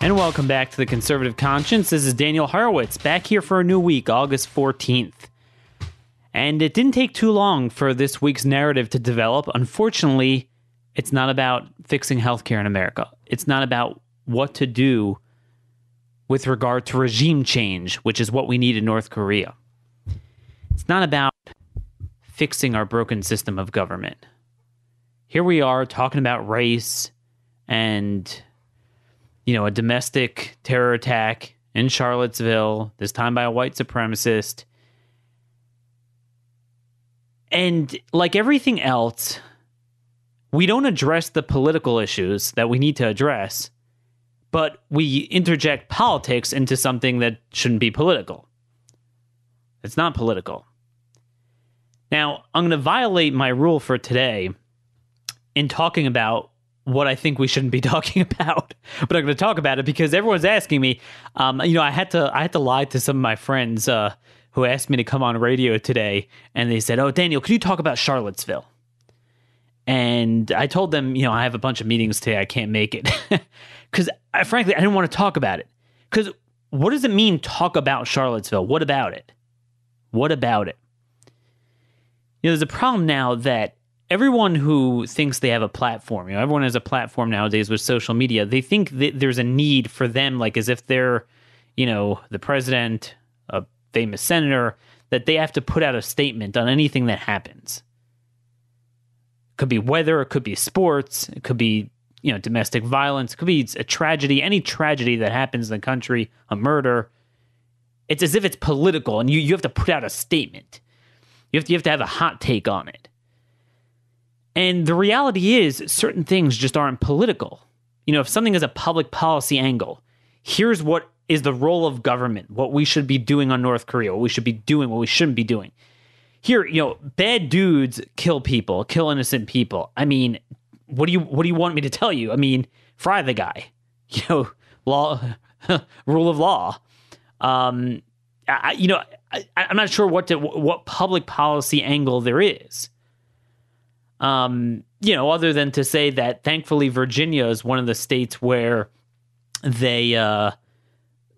And welcome back to The Conservative Conscience. This is Daniel Horowitz, back here for a new week, August 14th. And it didn't take too long for this week's narrative to develop. Unfortunately, it's not about fixing healthcare in America. It's not about what to do with regard to regime change, which is what we need in North Korea. It's not about fixing our broken system of government. Here we are talking about race and, you know, a domestic terror attack in Charlottesville, this time by a white supremacist and like everything else, we don't address the political issues that we need to address, but we interject politics into something that shouldn't be political. It's not political. Now, I'm going to violate my rule for today in talking about what I think we shouldn't be talking about, but I'm going to talk about it because everyone's asking me. Um, you know, I had to I had to lie to some of my friends uh, who asked me to come on radio today, and they said, "Oh, Daniel, could you talk about Charlottesville?" And I told them, you know, I have a bunch of meetings today. I can't make it because, frankly, I didn't want to talk about it. Because what does it mean talk about Charlottesville? What about it? What about it? You know, there's a problem now that everyone who thinks they have a platform, you know, everyone has a platform nowadays with social media. They think that there's a need for them, like as if they're, you know, the president, a famous senator that they have to put out a statement on anything that happens. It could be weather, it could be sports, it could be you know domestic violence, it could be a tragedy, any tragedy that happens in the country, a murder. It's as if it's political, and you, you have to put out a statement. You have to you have to have a hot take on it. And the reality is, certain things just aren't political. You know, if something is a public policy angle, here's what is the role of government, what we should be doing on North Korea, what we should be doing, what we shouldn't be doing. Here, you know, bad dudes kill people, kill innocent people. I mean, what do you what do you want me to tell you? I mean, fry the guy. You know, law, rule of law. Um, I, you know, I, am not sure what to, what public policy angle there is. Um, you know, other than to say that thankfully Virginia is one of the states where they uh,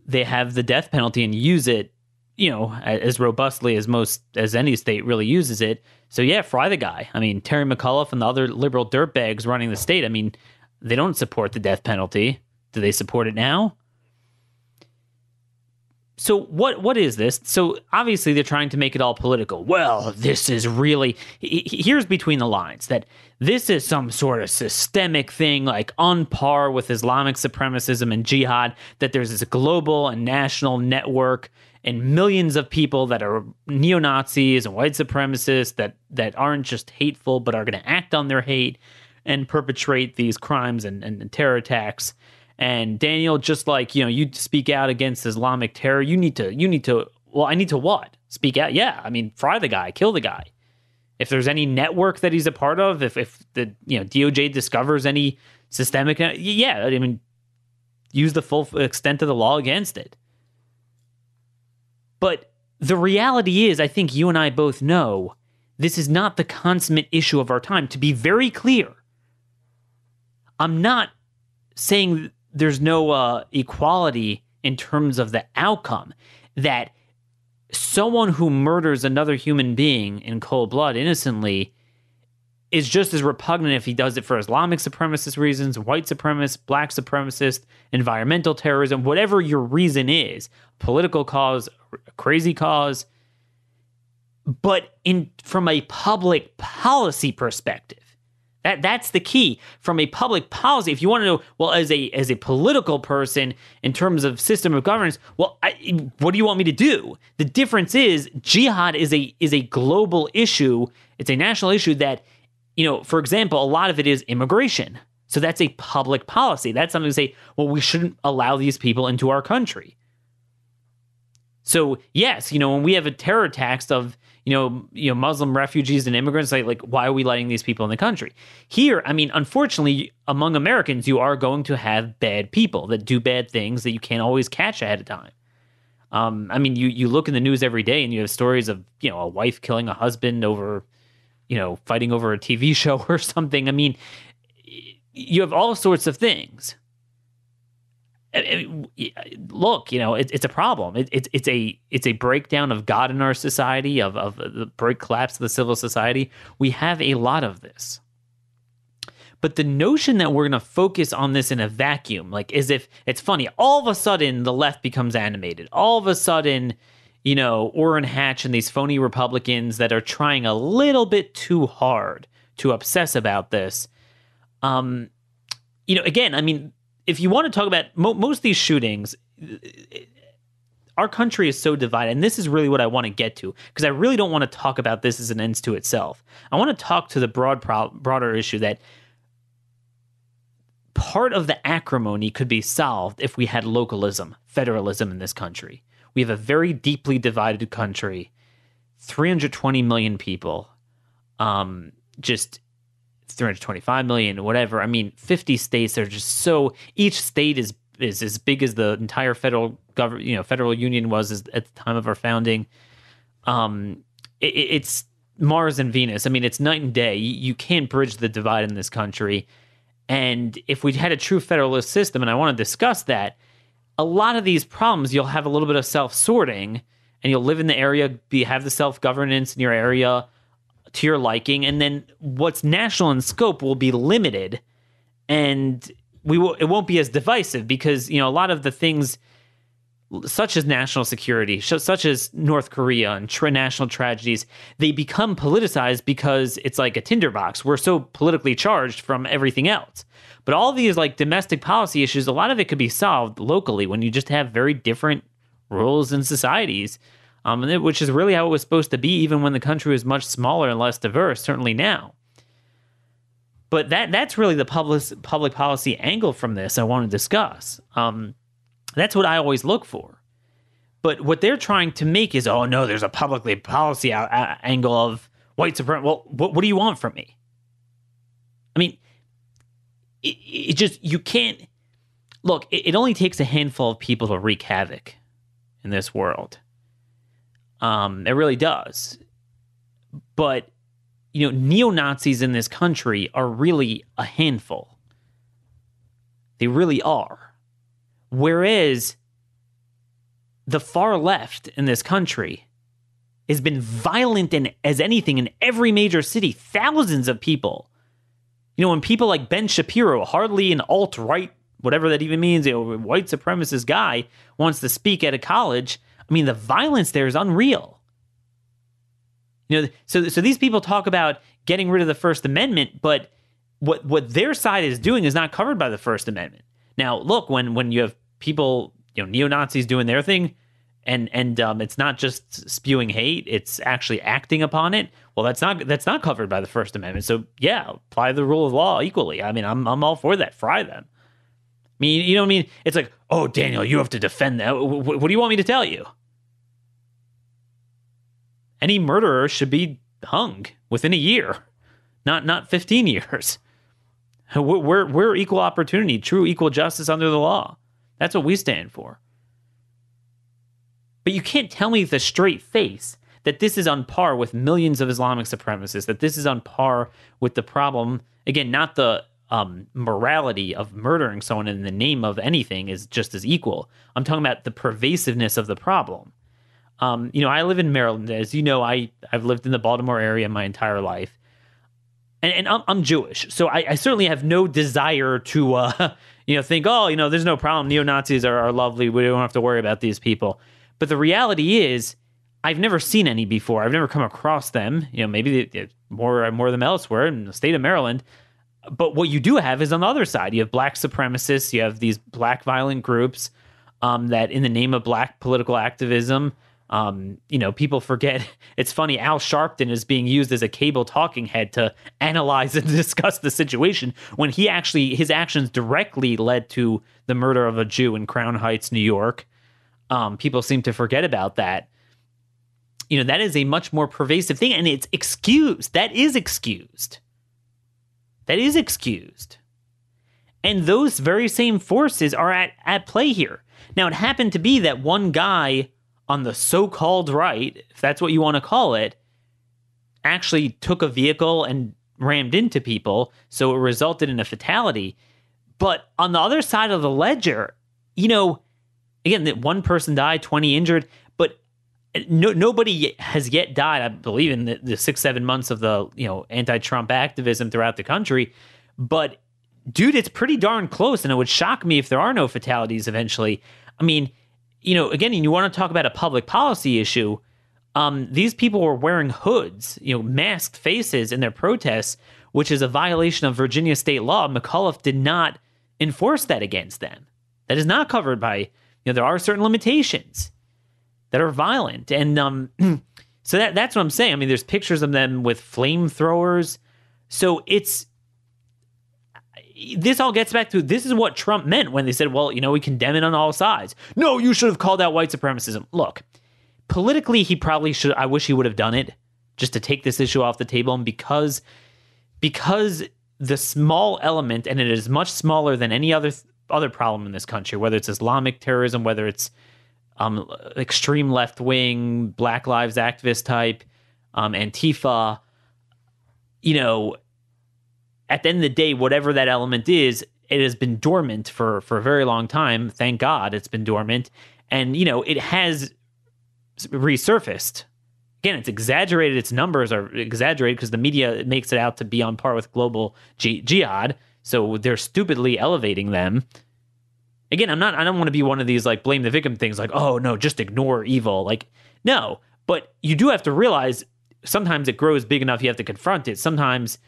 they have the death penalty and use it, you know, as robustly as most as any state really uses it. So yeah, fry the guy. I mean, Terry McAuliffe and the other liberal dirtbags running the state. I mean, they don't support the death penalty. Do they support it now? So what what is this? So obviously they're trying to make it all political. Well, this is really here's between the lines that this is some sort of systemic thing like on par with Islamic supremacism and jihad that there's this global and national network and millions of people that are neo-Nazis and white supremacists that that aren't just hateful but are going to act on their hate and perpetrate these crimes and, and terror attacks and Daniel, just like you know, you speak out against Islamic terror. You need to. You need to. Well, I need to what? Speak out. Yeah, I mean, fry the guy, kill the guy. If there's any network that he's a part of, if if the you know DOJ discovers any systemic, uh, yeah, I mean, use the full extent of the law against it. But the reality is, I think you and I both know this is not the consummate issue of our time. To be very clear, I'm not saying there's no uh, equality in terms of the outcome that someone who murders another human being in cold blood innocently is just as repugnant if he does it for Islamic supremacist reasons, white supremacist, black supremacist, environmental terrorism, whatever your reason is, political cause, crazy cause. But in from a public policy perspective, that that's the key from a public policy. If you want to know, well, as a as a political person in terms of system of governance, well, I, what do you want me to do? The difference is jihad is a is a global issue. It's a national issue that, you know, for example, a lot of it is immigration. So that's a public policy. That's something to say, well, we shouldn't allow these people into our country. So yes, you know, when we have a terror tax of you know, you know, Muslim refugees and immigrants, like, like why are we letting these people in the country? Here, I mean, unfortunately, among Americans, you are going to have bad people that do bad things that you can't always catch ahead of time. Um, I mean, you you look in the news every day and you have stories of you know a wife killing a husband over, you know, fighting over a TV show or something. I mean, you have all sorts of things. Look, you know, it, it's a problem. It, it's it's a it's a breakdown of God in our society, of of the collapse of the civil society. We have a lot of this. But the notion that we're going to focus on this in a vacuum, like as if it's funny, all of a sudden the left becomes animated. All of a sudden, you know, Orrin Hatch and these phony Republicans that are trying a little bit too hard to obsess about this. Um, you know, again, I mean, if you want to talk about mo- most of these shootings, our country is so divided, and this is really what I want to get to because I really don't want to talk about this as an ends to itself. I want to talk to the broad, pro- broader issue that part of the acrimony could be solved if we had localism, federalism in this country. We have a very deeply divided country, 320 million people, um, just 325 million, whatever. I mean, 50 states are just so each state is is as big as the entire federal government, you know, federal union was at the time of our founding. Um, it, it's Mars and Venus. I mean, it's night and day. You, can't bridge the divide in this country. And if we had a true federalist system, and I want to discuss that, a lot of these problems you'll have a little bit of self sorting, and you'll live in the area, be have the self governance in your area to your liking, and then what's national in scope will be limited, and we will it won't be as divisive because you know a lot of the things such as national security, such as North Korea and tra- national tragedies, they become politicized because it's like a tinderbox. We're so politically charged from everything else. But all these like domestic policy issues, a lot of it could be solved locally when you just have very different rules and societies, um, which is really how it was supposed to be, even when the country was much smaller and less diverse. Certainly now. But that that's really the public public policy angle from this I want to discuss. Um, that's what I always look for. But what they're trying to make is, oh no, there's a publicly policy out, uh, angle of white supremacy. Well, what, what do you want from me? I mean, it, it just you can't look. It, it, only takes a handful of people to wreak havoc in this world. Um, it really does. But you know, neo Nazis in this country are really a handful. They really are. Whereas the far left in this country has been violent in, as anything in every major city, thousands of people. You know, when people like Ben Shapiro, hardly an alt right, whatever that even means, you know, white supremacist guy, wants to speak at a college, I mean, the violence there is unreal. You know, so so these people talk about getting rid of the First Amendment, but what what their side is doing is not covered by the First Amendment. Now, look, when when you have people, you know, neo Nazis doing their thing, and and um, it's not just spewing hate; it's actually acting upon it. Well, that's not that's not covered by the First Amendment. So yeah, apply the rule of law equally. I mean, I'm I'm all for that. Fry them. I mean, you know what I mean? It's like, oh, Daniel, you have to defend that. What, what do you want me to tell you? Any murderer should be hung within a year, not not 15 years. We're, we're equal opportunity, true equal justice under the law. That's what we stand for. But you can't tell me with a straight face that this is on par with millions of Islamic supremacists, that this is on par with the problem. Again, not the um, morality of murdering someone in the name of anything is just as equal. I'm talking about the pervasiveness of the problem. Um, you know, I live in Maryland. As you know, I, I've lived in the Baltimore area my entire life and, and I'm, I'm, Jewish, so I, I, certainly have no desire to, uh, you know, think, oh, you know, there's no problem. Neo Nazis are, are lovely. We don't have to worry about these people. But the reality is, I've never seen any before. I've never come across them. You know, maybe more more than elsewhere in the state of Maryland. But what you do have is on the other side, you have black supremacists. You have these black violent groups um, that, in the name of black political activism, um, you know, people forget. It's funny. Al Sharpton is being used as a cable talking head to analyze and discuss the situation when he actually his actions directly led to the murder of a Jew in Crown Heights, New York. Um, people seem to forget about that. You know, that is a much more pervasive thing, and it's excused. That is excused. That is excused. And those very same forces are at, at play here. Now, it happened to be that one guy on the so called right, if that's what you want to call it, actually took a vehicle and rammed into people. So it resulted in a fatality. But on the other side of the ledger, you know, again, that one person died, 20 injured, but uh, no, nobody has yet died, I believe, in the, the six, seven months of the, you know, anti-Trump activism throughout the country. But dude, it's pretty darn close. And it would shock me if there are no fatalities eventually. I mean, you know, again, you want to talk about a public policy issue. Um, these people were wearing hoods, you know, masked faces in their protests, which is a violation of Virginia state law. McAuliffe did not enforce that against them. That is not covered by, you know, there are certain limitations that are violent. And um, so that that's what I'm saying. I mean, there's pictures of them with flamethrowers. So it's this all gets back to this is what Trump meant when they said, well, you know, we condemn it on all sides. No, you should have called out white supremacism. Look, politically, he probably should. I wish he would have done it just to take this issue off the table. And because, because the small element, and it is much smaller than any other other problem in this country, whether it's Islamic terrorism, whether it's um, extreme left wing, Black Lives activist type, um, Antifa, you know, at the end of the day, whatever that element is, it has been dormant for for a very long time. Thank God it's been dormant, and you know it has resurfaced. Again, it's exaggerated. Its numbers are exaggerated because the media makes it out to be on par with global jihad. So they're stupidly elevating them. Again, I'm not. I don't want to be one of these like blame the victim things. Like, oh no, just ignore evil. Like, no. But you do have to realize sometimes it grows big enough. You have to confront it. Sometimes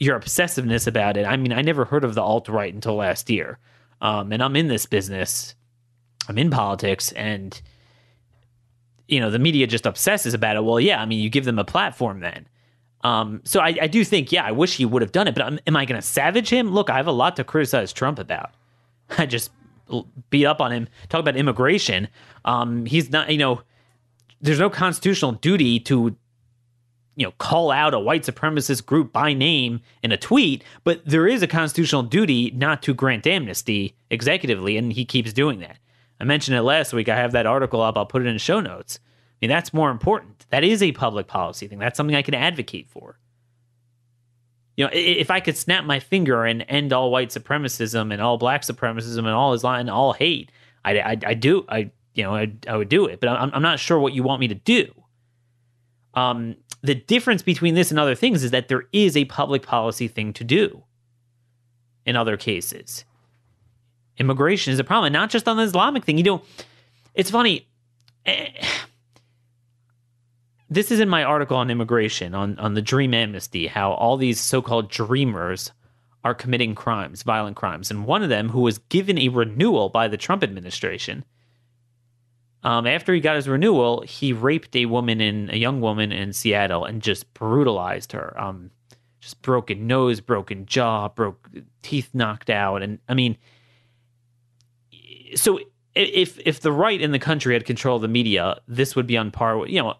your obsessiveness about it. I mean, I never heard of the alt right until last year, um, and I'm in this business. I'm in politics, and you know the media just obsesses about it. Well, yeah, I mean, you give them a platform then. Um, so I, I, do think, yeah, I wish he would have done it, but I'm, am I going to savage him? Look, I have a lot to criticize Trump about. I just beat up on him. Talk about immigration. Um, he's not, you know, there's no constitutional duty to you know call out a white supremacist group by name in a tweet but there is a constitutional duty not to grant amnesty executively and he keeps doing that. I mentioned it last week. I have that article up. I'll put it in show notes. I mean that's more important. That is a public policy thing. That's something i can advocate for. You know if i could snap my finger and end all white supremacism and all black supremacism and all islam and all hate i i, I do i you know I, I would do it. But I'm, I'm not sure what you want me to do um the difference between this and other things is that there is a public policy thing to do in other cases. Immigration is a problem, and not just on the Islamic thing. You know, it's funny. Eh, this is in my article on immigration, on, on the dream amnesty, how all these so called dreamers are committing crimes, violent crimes. And one of them, who was given a renewal by the Trump administration, um, after he got his renewal, he raped a woman in a young woman in Seattle and just brutalized her. Um, just broken nose, broken jaw, broke teeth knocked out, and I mean, so if if the right in the country had control of the media, this would be on par with you know.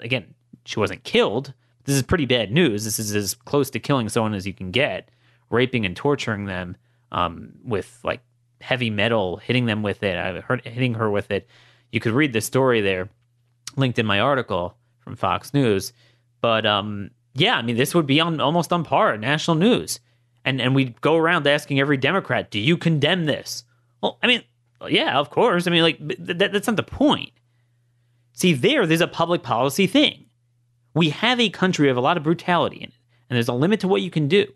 Again, she wasn't killed. This is pretty bad news. This is as close to killing someone as you can get, raping and torturing them um, with like heavy metal, hitting them with it, I've heard hitting her with it you could read the story there, linked in my article from Fox News. But um, yeah, I mean, this would be on almost on par national news, and and we go around asking every Democrat, "Do you condemn this?" Well, I mean, yeah, of course. I mean, like that, that's not the point. See, there, there's a public policy thing. We have a country with a lot of brutality in it, and there's a limit to what you can do.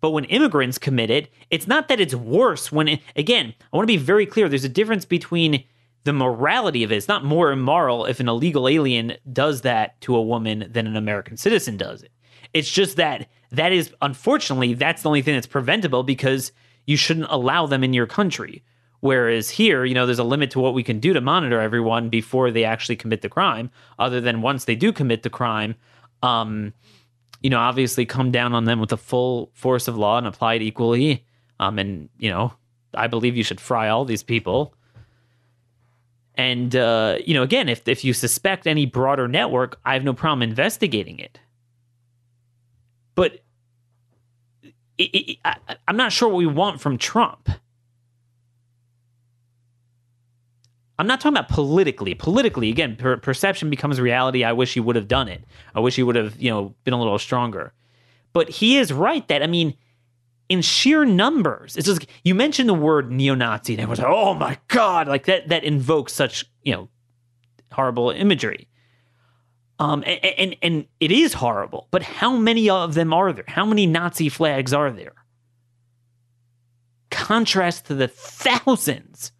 But when immigrants commit it, it's not that it's worse when, it, again, I want to be very clear. There's a difference between the morality of it. It's not more immoral if an illegal alien does that to a woman than an American citizen does it. It's just that that is unfortunately that's the only thing that's preventable because you shouldn't allow them in your country. Whereas here, you know, there's a limit to what we can do to monitor everyone before they actually commit the crime, other than once they do commit the crime, um, you know, obviously come down on them with the full force of law and apply it equally. Um, and, you know, I believe you should fry all these people And uh, you know, again, if if you suspect any broader network, I have no problem investigating it. But it, it, I, I'm not sure what we want from Trump. I'm not talking about politically. Politically, again, per- perception becomes reality. I wish he would have done it. I wish he would have, you know, been a little stronger. But he is right that I mean, in sheer numbers, it's just you mentioned the word neo-Nazi, and everyone's like, "Oh my god!" Like that that invokes such you know horrible imagery. Um, and, and and it is horrible. But how many of them are there? How many Nazi flags are there? Contrast to the thousands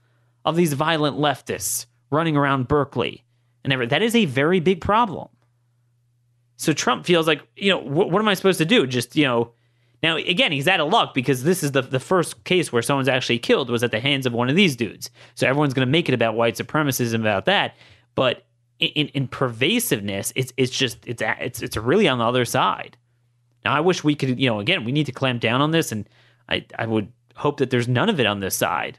of these violent leftists running around Berkeley and everything. That is a very big problem. So Trump feels like, you know, what, what am I supposed to do? Just, you know, now again, he's out of luck because this is the the first case where someone's actually killed was at the hands of one of these dudes. So everyone's going to make it about white supremacism about that, but in, in pervasiveness, it's it's just it's it's it's really on the other side. Now I wish we could, you know, again, we need to clamp down on this, and I I would hope that there's none of it on this side.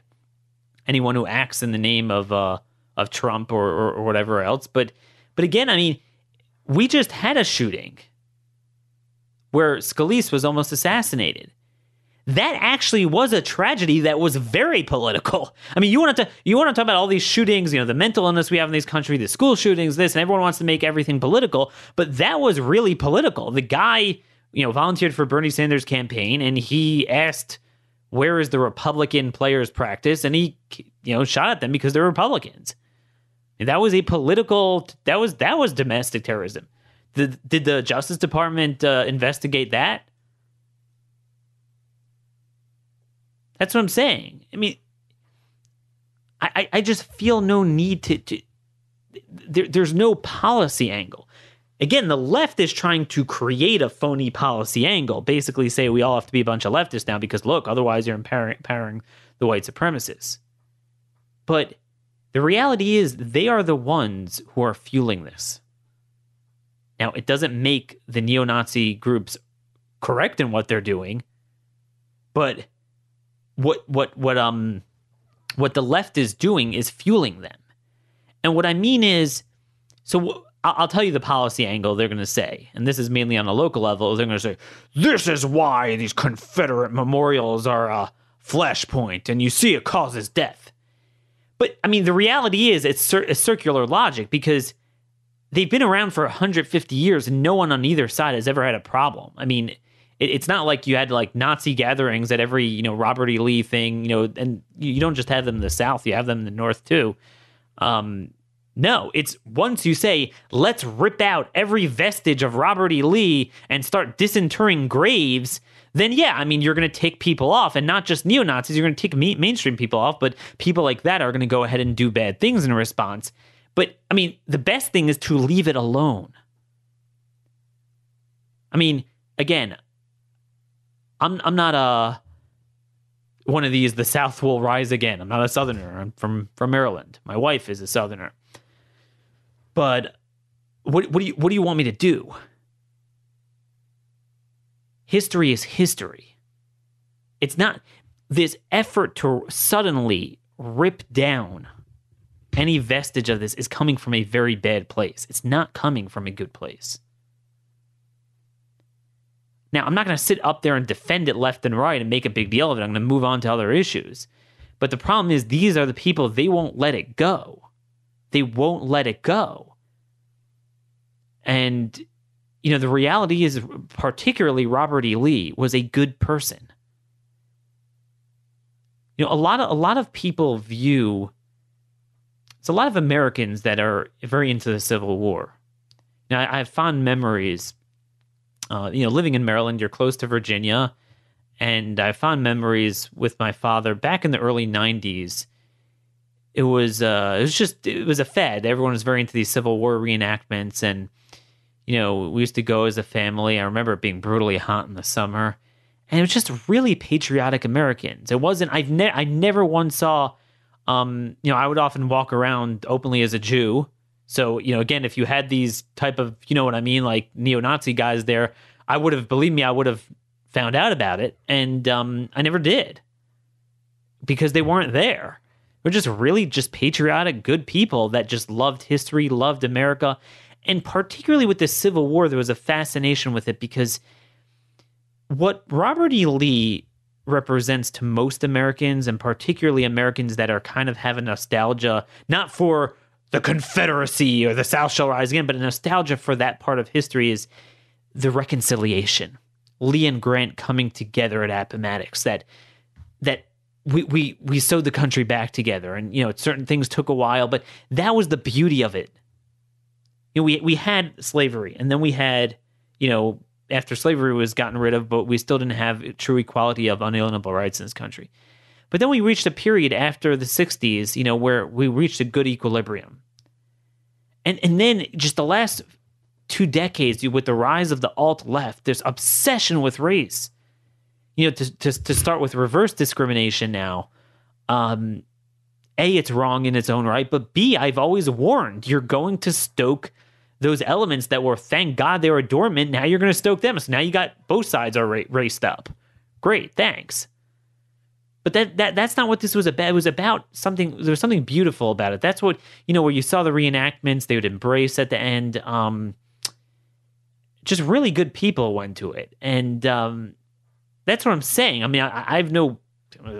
Anyone who acts in the name of uh of Trump or, or, or whatever else, but but again, I mean, we just had a shooting where Scalise was almost assassinated. That actually was a tragedy that was very political. I mean, you want to you want to talk about all these shootings, you know, the mental illness we have in this country, the school shootings, this, and everyone wants to make everything political, but that was really political. The guy, you know, volunteered for Bernie Sanders' campaign, and he asked, "Where is the Republican players' practice?" And he, you know, shot at them because they're Republicans. And that was a political. That was that was domestic terrorism. Did, did the Justice Department uh, investigate that? That's what I'm saying. I mean, I, I just feel no need to. to there, there's no policy angle. Again, the left is trying to create a phony policy angle. Basically, say we all have to be a bunch of leftists now because look, otherwise you're empowering, the white supremacists. But the reality is, they are the ones who are fueling this. Now, it doesn't make the neo Nazi groups correct in what they're doing, but what what what um what the left is doing is fueling them. And what I mean is, so I'll tell you the policy angle they're going to say, and this is mainly on a local level. They're going to say, "This is why these Confederate memorials are a flashpoint, and you see it causes death." But I mean, the reality is, it's, cir- circular logic because they've been around for 150 years and no one on either side has ever had a problem. I mean, it, it's not like you had like Nazi gatherings at every, you know, Robert E. Lee thing, you know, and you don't just have them in the South, you have them in the North too. Um, no, it's once you say, let's rip out every vestige of Robert E. Lee and start disinterring graves, then yeah, I mean, you're going to take people off and not just neo Nazis, you're going to take mainstream people off, but people like that are going to go ahead and do bad things in response. But I mean, the best thing is to leave it alone. I mean, again, I'm I'm not a one of these the South will rise again. I'm not a southerner. I'm from from Maryland. My wife is a southerner. But what what do you what do you want me to do? History is history. It's not this effort to suddenly rip down any vestige of this is coming from a very bad place. It's not coming from a good place. Now, I'm not going to sit up there and defend it left and right and make a big deal of it. I'm going to move on to other issues. But the problem is, these are the people, they won't let it go. They won't let it go. And, you know, the reality is, particularly Robert E. Lee was a good person. You know, a lot of a lot of people view it's a lot of Americans that are very into the Civil War. Now, I have fond memories. Uh, you know, living in Maryland, you're close to Virginia, and I have fond memories with my father back in the early '90s. It was uh, it was just it was a fad. Everyone was very into these Civil War reenactments, and you know, we used to go as a family. I remember it being brutally hot in the summer, and it was just really patriotic Americans. It wasn't. I've ne- I never once saw um, you know, I would often walk around openly as a Jew. So, you know, again, if you had these type of, you know what I mean, like neo-Nazi guys there, I would have, believe me, I would have found out about it. And um, I never did because they weren't there. We're just really just patriotic, good people that just loved history, loved America. And particularly with the Civil War, there was a fascination with it because what Robert E. Lee represents to most Americans, and particularly Americans that are kind of have a nostalgia, not for the Confederacy or the South shall rise again, but a nostalgia for that part of history is the reconciliation. Lee and Grant coming together at Appomattox. That that we we we sewed the country back together, and you know certain things took a while, but that was the beauty of it. You know, we we had slavery, and then we had you know after slavery was gotten rid of, but we still didn't have true equality of unalienable rights in this country. But then we reached a period after the 60s, you know, where we reached a good equilibrium. And and then just the last two decades with the rise of the alt left, there's obsession with race. You know, to to, to start with reverse discrimination now. Um, a, it's wrong in its own right, but B, I've always warned you're going to stoke those elements that were, thank God, they were dormant. Now you're going to stoke them. So now you got both sides are ra- raced up. Great, thanks. But that, that that's not what this was about. It was about something. There was something beautiful about it. That's what you know. Where you saw the reenactments, they would embrace at the end. Um, just really good people went to it, and um, that's what I'm saying. I mean, I, I have no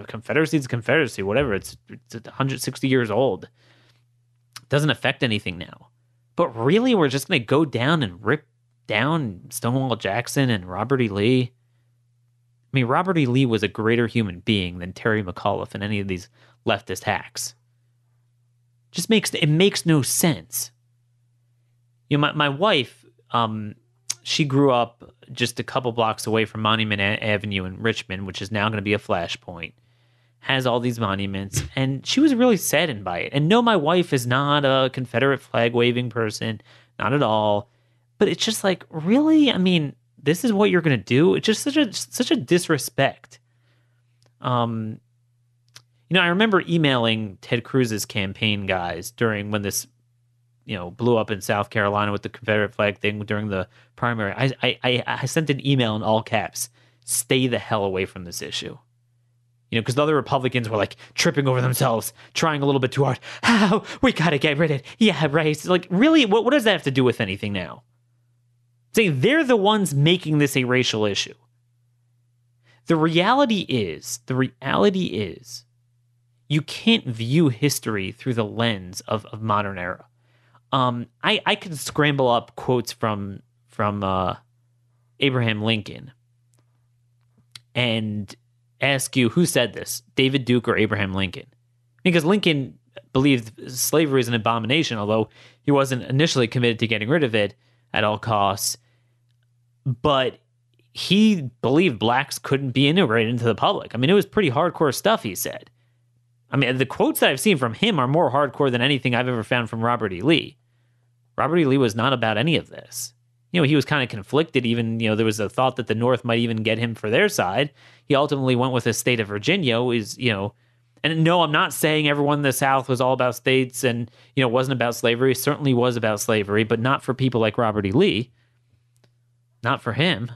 Confederacy is Confederacy, whatever. It's it's 160 years old. It doesn't affect anything now. But really, we're just going to go down and rip down Stonewall Jackson and Robert E. Lee. I mean, Robert E. Lee was a greater human being than Terry McAuliffe and any of these leftist hacks. Just makes it makes no sense. You know, my my wife, um, she grew up just a couple blocks away from Monument Avenue in Richmond, which is now going to be a flashpoint. Has all these monuments, and she was really saddened by it. And no, my wife is not a Confederate flag waving person, not at all. But it's just like, really? I mean, this is what you're going to do? It's just such a such a disrespect. Um, you know, I remember emailing Ted Cruz's campaign guys during when this, you know, blew up in South Carolina with the Confederate flag thing during the primary. I I I sent an email in all caps: "Stay the hell away from this issue." You know, because the other Republicans were like tripping over themselves, trying a little bit too hard. How oh, we gotta get rid of it. Yeah, right. Like, really, what what does that have to do with anything now? Say they're the ones making this a racial issue. The reality is, the reality is, you can't view history through the lens of, of modern era. Um, I, I could scramble up quotes from from uh, Abraham Lincoln and ask you who said this, David Duke or Abraham Lincoln? Because Lincoln believed slavery is an abomination, although he wasn't initially committed to getting rid of it at all costs. But he believed blacks couldn't be integrated into the public. I mean, it was pretty hardcore stuff, he said. I mean, the quotes that I've seen from him are more hardcore than anything I've ever found from Robert E. Lee. Robert E. Lee was not about any of this. You know, he was kind of conflicted. Even, you know, there was a thought that the North might even get him for their side. He ultimately went with the state of Virginia, is, you know, and no, I'm not saying everyone in the South was all about states and, you know, wasn't about slavery. It certainly was about slavery, but not for people like Robert E. Lee. Not for him.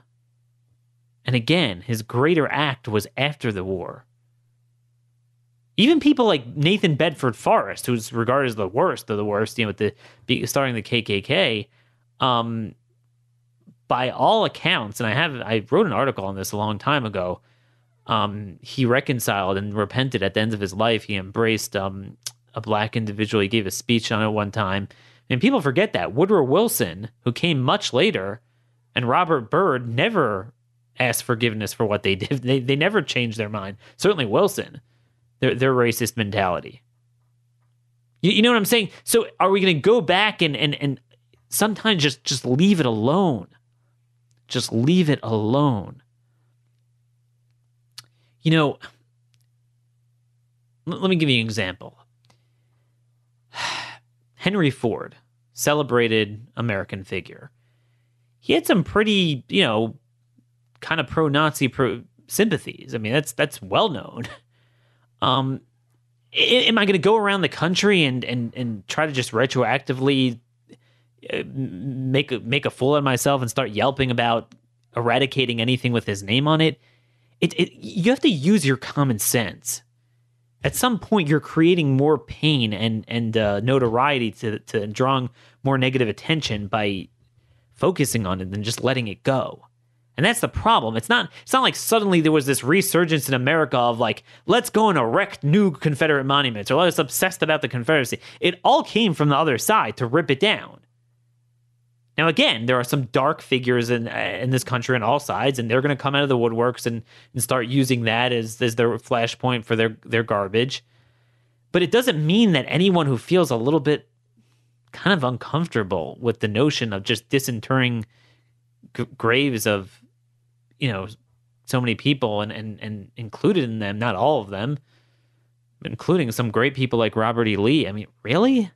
And again, his greater act was after the war. Even people like Nathan Bedford Forrest, who's regarded as the worst of the worst, you know, with the starting the KKK, um, by all accounts, and I have I wrote an article on this a long time ago. Um, he reconciled and repented at the end of his life. He embraced um, a black individual. He gave a speech on it one time, and people forget that Woodrow Wilson, who came much later, and Robert Byrd never asked forgiveness for what they did. They they never changed their mind. Certainly Wilson their their racist mentality. You, you know what I'm saying? So are we going to go back and and and sometimes just just leave it alone? Just leave it alone. You know, let, let me give you an example. Henry Ford, celebrated American figure. He had some pretty, you know, kind of pro-Nazi pro sympathies. I mean, that's that's well known. Um, am I going to go around the country and and and try to just retroactively uh, make a, make a fool of myself and start yelping about eradicating anything with his name on it? It, it you have to use your common sense at some point you're creating more pain and and uh, notoriety to to drawing more negative attention by focusing on it than just letting it go. And that's the problem. It's not it's not like suddenly there was this resurgence in America of like, let's go and erect new Confederate monuments or let's obsessed about the Confederacy. It all came from the other side to rip it down. Now again, there are some dark figures in in this country on all sides, and they're gonna come out of the woodworks and, and start using that as, as their flashpoint for their, their garbage. But it doesn't mean that anyone who feels a little bit kind of uncomfortable with the notion of just disinterring g- graves of you know so many people and, and and included in them not all of them including some great people like robert e. Lee. I mean really?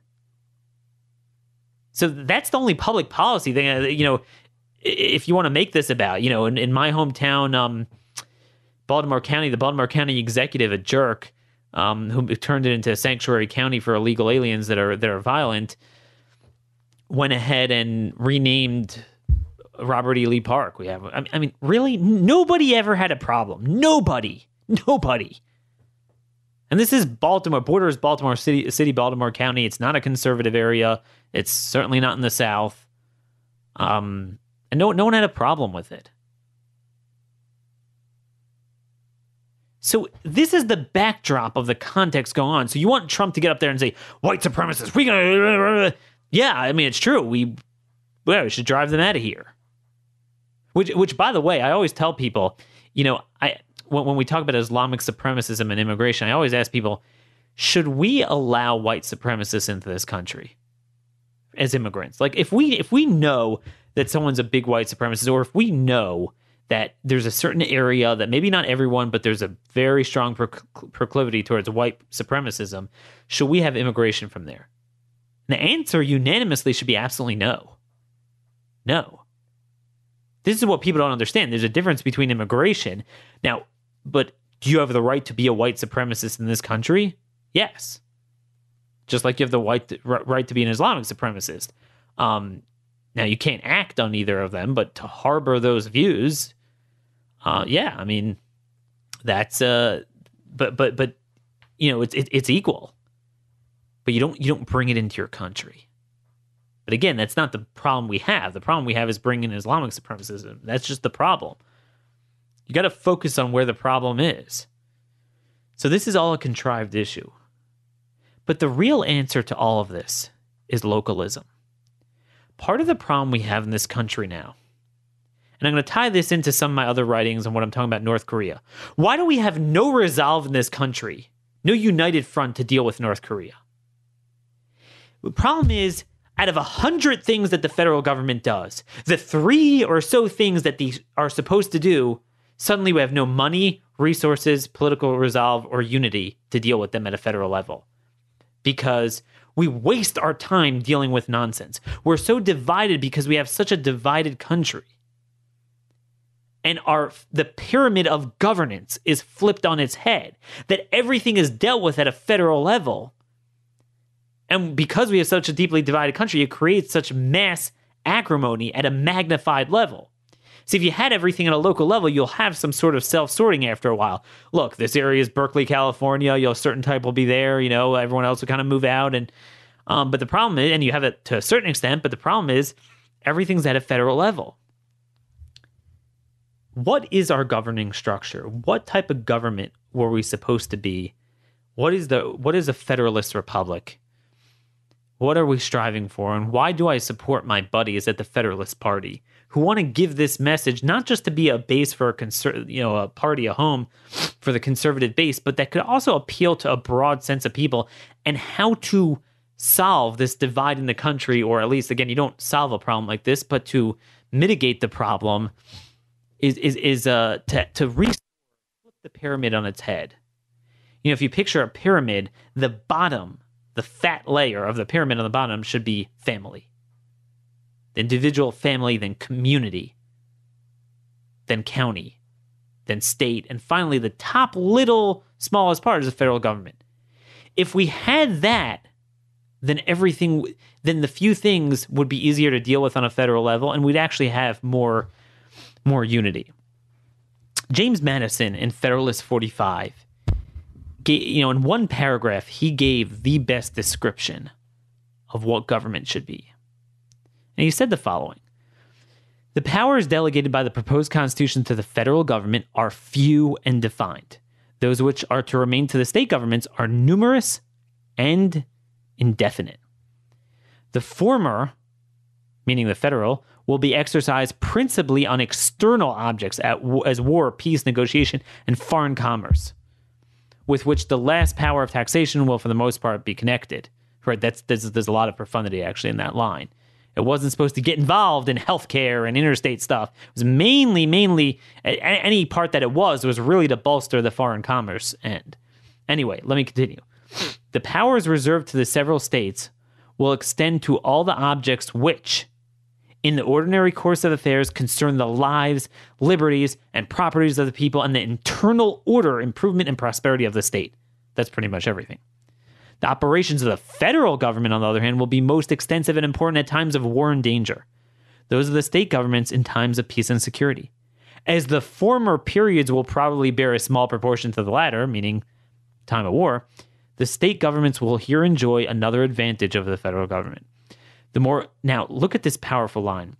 So that's the only public policy thing uh, you know if you want to make this about you know in, in my hometown um baltimore county the baltimore county executive a jerk um, who turned it into a sanctuary county for illegal aliens that are that are violent went ahead and renamed Robert E. Lee Park. We have, I mean, really, nobody ever had a problem. Nobody, nobody. And this is Baltimore, borders Baltimore City, City, Baltimore County. It's not a conservative area. It's certainly not in the South. Um, and no, no one had a problem with it. So this is the backdrop of the context going on. So you want Trump to get up there and say, "White supremacists, we gonna," yeah. I mean, it's true. We, well, we should drive them out of here. Which, which, by the way, I always tell people, you know, I when, when we talk about Islamic supremacism and immigration, I always ask people, should we allow white supremacists into this country as immigrants? Like, if we if we know that someone's a big white supremacist, or if we know that there's a certain area that maybe not everyone, but there's a very strong proclivity towards white supremacism, should we have immigration from there? And the answer unanimously should be absolutely no. No. This is what people don't understand. There's a difference between immigration. Now, but do you have the right to be a white supremacist in this country? Yes. Just like you have the white right to be an Islamic supremacist. Um, now you can't act on either of them, but to harbor those views, uh, yeah, I mean, that's uh, but but but you know, it's it, it's equal, but you don't you don't bring it into your country. But again, that's not the problem we have. The problem we have is bringing Islamic supremacism. That's just the problem. You got to focus on where the problem is. So this is all a contrived issue. But the real answer to all of this is localism. Part of the problem we have in this country now, and I'm going to tie this into some of my other writings on what I'm talking about North Korea. Why do we have no resolve in this country, no united front to deal with North Korea? The problem is out of a hundred things that the federal government does, the three or so things that these are supposed to do, suddenly we have no money, resources, political resolve, or unity to deal with them at a federal level. Because we waste our time dealing with nonsense. We're so divided because we have such a divided country. And our the pyramid of governance is flipped on its head, that everything is dealt with at a federal level and because we have such a deeply divided country, it creates such mass acrimony at a magnified level. See, if you had everything at a local level, you'll have some sort of self sorting after a while. Look, this area is Berkeley, California. You know, a certain type will be there. You know, everyone else will kind of move out. And um, but the problem is, and you have it to a certain extent, but the problem is, everything's at a federal level. What is our governing structure? What type of government were we supposed to be? What is the what is a federalist republic? What are we striving for? And why do I support my buddies at the Federalist Party who want to give this message not just to be a base for a conser- you know, a party, a home for the conservative base, but that could also appeal to a broad sense of people and how to solve this divide in the country, or at least again, you don't solve a problem like this, but to mitigate the problem is is is uh to to re the pyramid on its head. You know, if you picture a pyramid, the bottom the fat layer of the pyramid on the bottom should be family. The individual family, then community, then county, then state, and finally the top little smallest part is the federal government. If we had that, then everything, then the few things would be easier to deal with on a federal level, and we'd actually have more, more unity. James Madison in Federalist 45 you know, in one paragraph, he gave the best description of what government should be. And he said the following The powers delegated by the proposed Constitution to the federal government are few and defined. Those which are to remain to the state governments are numerous and indefinite. The former, meaning the federal, will be exercised principally on external objects at, as war, peace, negotiation, and foreign commerce, with which the last power of taxation will, for the most part, be connected. Right? That's there's, there's a lot of profundity actually in that line. It wasn't supposed to get involved in healthcare and interstate stuff. It was mainly, mainly any part that it was was really to bolster the foreign commerce end. Anyway, let me continue. The powers reserved to the several states will extend to all the objects which, in the ordinary course of affairs, concern the lives, liberties, and properties of the people and the internal order, improvement, and prosperity of the state. That's pretty much everything. The operations of the federal government, on the other hand, will be most extensive and important at times of war and danger. Those of the state governments in times of peace and security. As the former periods will probably bear a small proportion to the latter, meaning time of war, the state governments will here enjoy another advantage over the federal government. The more now look at this powerful line.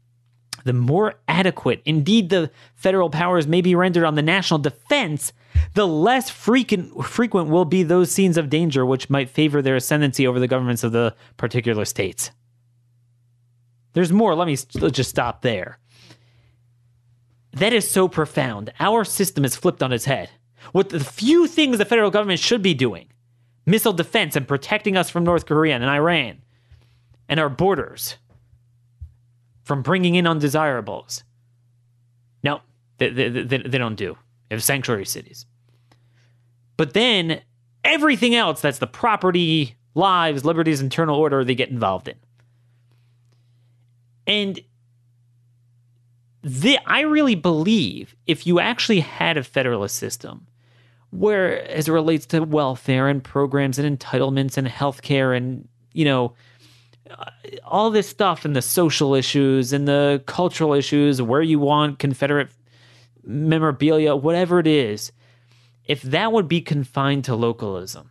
The more adequate, indeed, the federal powers may be rendered on the national defense, the less frequent frequent will be those scenes of danger which might favor their ascendancy over the governments of the particular states. There's more. Let me just stop there. That is so profound. Our system is flipped on its head. What the few things the federal government should be doing missile defense and protecting us from North Korea and Iran and our borders from bringing in undesirables. No, they, they, they, they don't do. They have sanctuary cities. But then everything else that's the property, lives, liberties, internal order, they get involved in. And the, I really believe if you actually had a federalist system where, as it relates to welfare and programs and entitlements and healthcare and, you know, all this stuff and the social issues and the cultural issues, where you want Confederate memorabilia, whatever it is, if that would be confined to localism,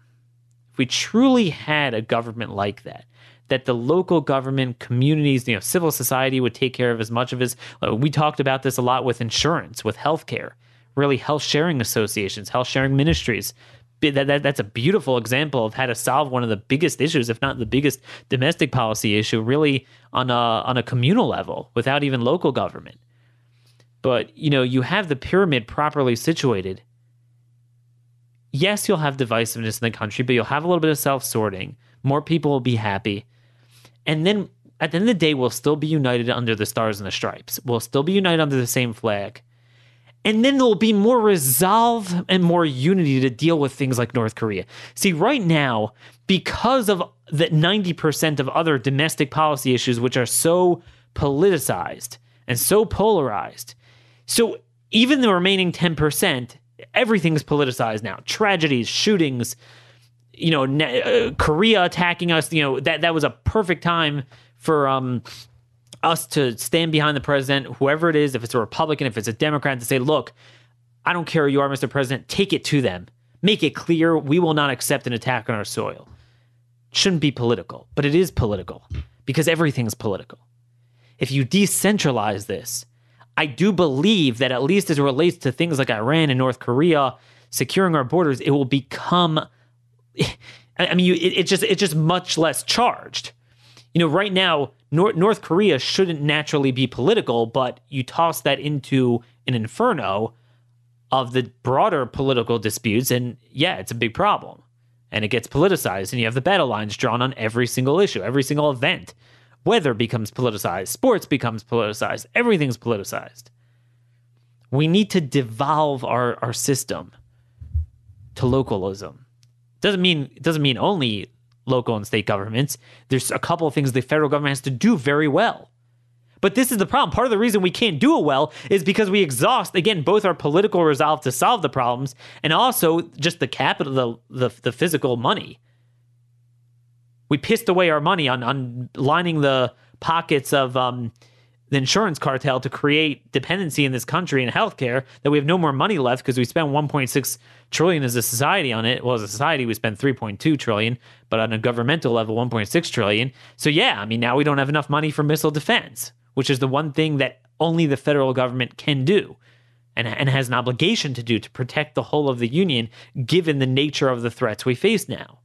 if we truly had a government like that, that the local government, communities, you know, civil society would take care of as much of as uh, we talked about this a lot with insurance, with healthcare, really health sharing associations, health sharing ministries, that, that that's a beautiful example of how to solve one of the biggest issues, if not the biggest domestic policy issue, really on a on a communal level without even local government. But you know, you have the pyramid properly situated. Yes, you'll have divisiveness in the country, but you'll have a little bit of self sorting. More people will be happy, and then at the end of the day, we'll still be united under the stars and the stripes. We'll still be united under the same flag and then there'll be more resolve and more unity to deal with things like North Korea. See, right now, because of that 90% of other domestic policy issues, which are so politicized and so polarized, so even the remaining 10%, everything's politicized now. Tragedies, shootings, you know, uh, Korea attacking us, you know, that, that was a perfect time for um, us to stand behind the president, whoever it is, if it's a Republican, if it's a Democrat, to say, look, I don't care who you are, Mr. President, take it to them. Make it clear we will not accept an attack on our soil. It shouldn't be political, but it is political because everything's political. If you decentralize this, I do believe that at least as it relates to things like Iran and North Korea, securing our borders, it will become. I mean, it, it just it's just much less charged. You know, right now North, Korea shouldn't naturally be political, but you toss that into an inferno of the broader political disputes, and yeah, it's a big problem. And it gets politicized, and you have the battle lines drawn on every single issue, every single event. Weather becomes politicized, sports becomes politicized, everything's politicized. We need to devolve our, our system to localism. Doesn't mean doesn't mean only local and state governments. There's a couple of things the federal government has to do very well. But this is the problem. Part of the reason we can't do it well is because we exhaust, again, both our political resolve to solve the problems and also just the capital, the, the, the physical money. We pissed away our money on, on lining the pockets of um, the insurance cartel to create dependency in this country in healthcare that we have no more money left because we spent 1.6 trillion as a society on it. Well, as a society, we spend 3.2 trillion, but on a governmental level, 1.6 trillion. So yeah, I mean, now we don't have enough money for missile defense, which is the one thing that only the federal government can do. And, and has an obligation to do to protect the whole of the union, given the nature of the threats we face now.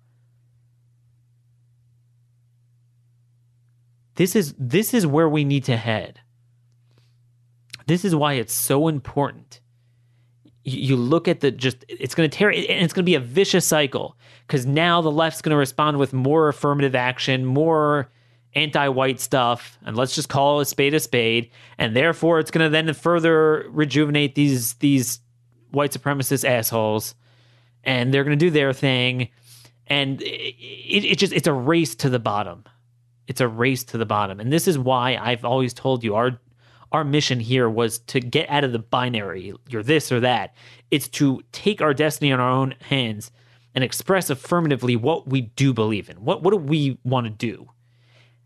This is this is where we need to head. This is why it's so important. You, look at the just it's going to tear and it's going to be a vicious cycle because now the left's going to respond with more affirmative action, more anti-white stuff, and let's just call a spade a spade, and therefore it's going to then further rejuvenate these these white supremacist assholes, and they're going to do their thing, and it, it just it's a race to the bottom it's a race to the bottom. And this is why I've always told you our our mission here was to get out of the binary, you're this or that. It's to take our destiny in our own hands and express affirmatively what we do believe in. What what do we want to do?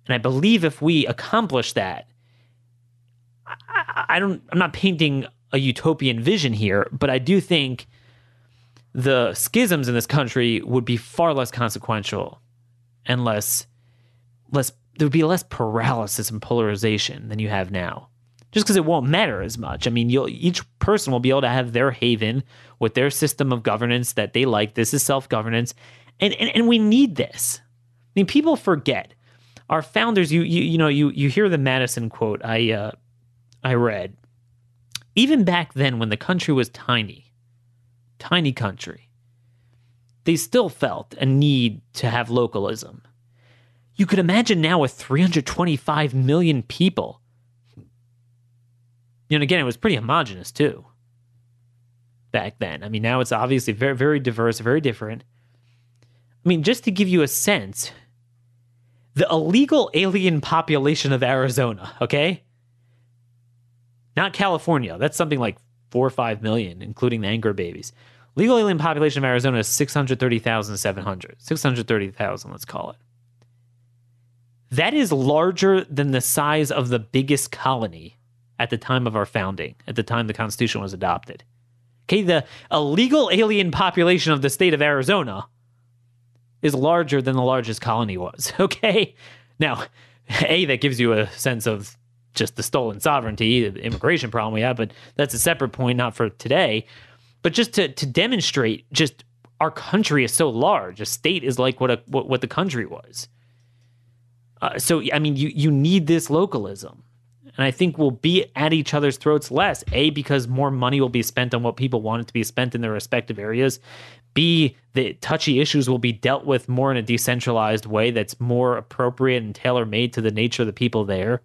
And I believe if we accomplish that, I, I don't I'm not painting a utopian vision here, but I do think the schisms in this country would be far less consequential and less less there would be less paralysis and polarization than you have now just because it won't matter as much. I mean you'll each person will be able to have their haven with their system of governance that they like. This is self-governance. And and, and we need this. I mean people forget. Our founders you you, you know you you hear the madison quote i uh i read. Even back then when the country was tiny tiny country they still felt a need to have localism. You could imagine now with 325 million people. You know, again, it was pretty homogenous too back then. I mean, now it's obviously very, very diverse, very different. I mean, just to give you a sense, the illegal alien population of Arizona, okay? Not California. That's something like four or five million, including the anchor babies. Legal alien population of Arizona is 630,700. 630,000, let's call it. That is larger than the size of the biggest colony at the time of our founding, at the time the Constitution was adopted. Okay, the illegal alien population of the state of Arizona is larger than the largest colony was. Okay, now, A, that gives you a sense of just the stolen sovereignty, the immigration problem we have, but that's a separate point, not for today. But just to, to demonstrate, just our country is so large. A state is like what a what, what the country was. Uh, so I mean, you you need this localism, and I think we'll be at each other's throats less. A because more money will be spent on what people want it to be spent in their respective areas. B the touchy issues will be dealt with more in a decentralized way that's more appropriate and tailor made to the nature of the people there.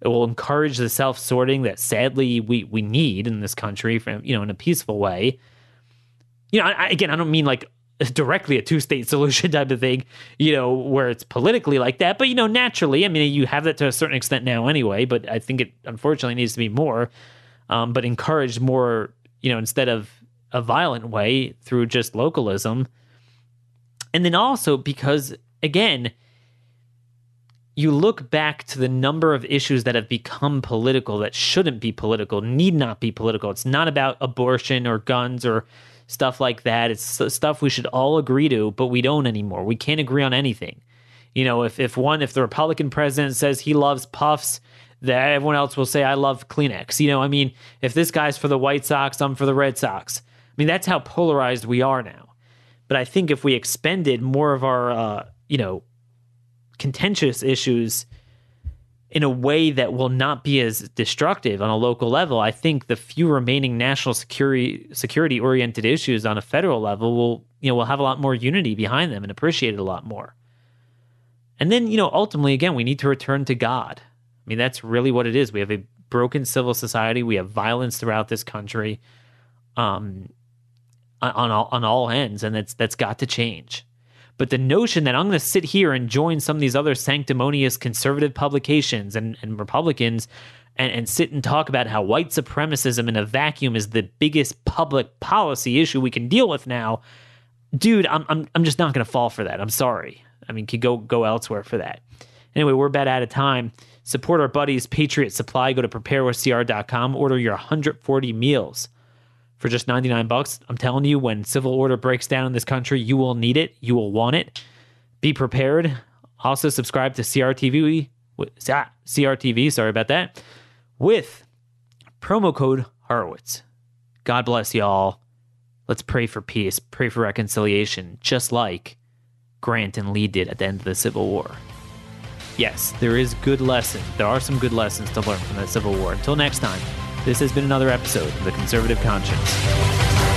It will encourage the self sorting that sadly we we need in this country, from you know, in a peaceful way. You know, I, again, I don't mean like directly a two state solution type of thing, you know, where it's politically like that. But, you know, naturally, I mean, you have that to a certain extent now anyway, but I think it unfortunately needs to be more, um, but encouraged more, you know, instead of a violent way through just localism. And then also because, again, you look back to the number of issues that have become political that shouldn't be political, need not be political. It's not about abortion or guns or stuff like that. It's stuff we should all agree to, but we don't anymore. We can't agree on anything. You know, if if one if the Republican president says he loves puffs, that everyone else will say I love Kleenex. You know, I mean, if this guy's for the White Sox, I'm for the Red Sox. I mean, that's how polarized we are now. But I think if we expended more of our, uh, you know, contentious issues in a way that will not be as destructive on a local level, I think the few remaining national security security oriented issues on a federal level will you know will have a lot more unity behind them and appreciate it a lot more. And then you know ultimately again we need to return to God. I mean that's really what it is. We have a broken civil society. We have violence throughout this country, um, on all on all ends, and that's that's got to change. But the notion that I'm going to sit here and join some of these other sanctimonious conservative publications and, and Republicans and, and sit and talk about how white supremacism in a vacuum is the biggest public policy issue we can deal with now, dude, I'm I'm I'm just not going to fall for that. I'm sorry. I mean, could go go elsewhere for that. Anyway, we're about out of time. Support our buddies, Patriot Supply. Go to preparewithcr.com. Order your 140 meals for just 99 bucks. I'm telling you, when civil order breaks down in this country, you will need it. You will want it. Be prepared. Also, subscribe to CRTV. Ah, CRTV, sorry about that. With promo code Horowitz. God bless y'all. Let's pray for peace, pray for reconciliation, just like Grant and Lee did at the end of the Civil War. Yes, there is good lesson. There are some good lessons to learn from the Civil War. Until next time, this has been another episode of The Conservative Conscience.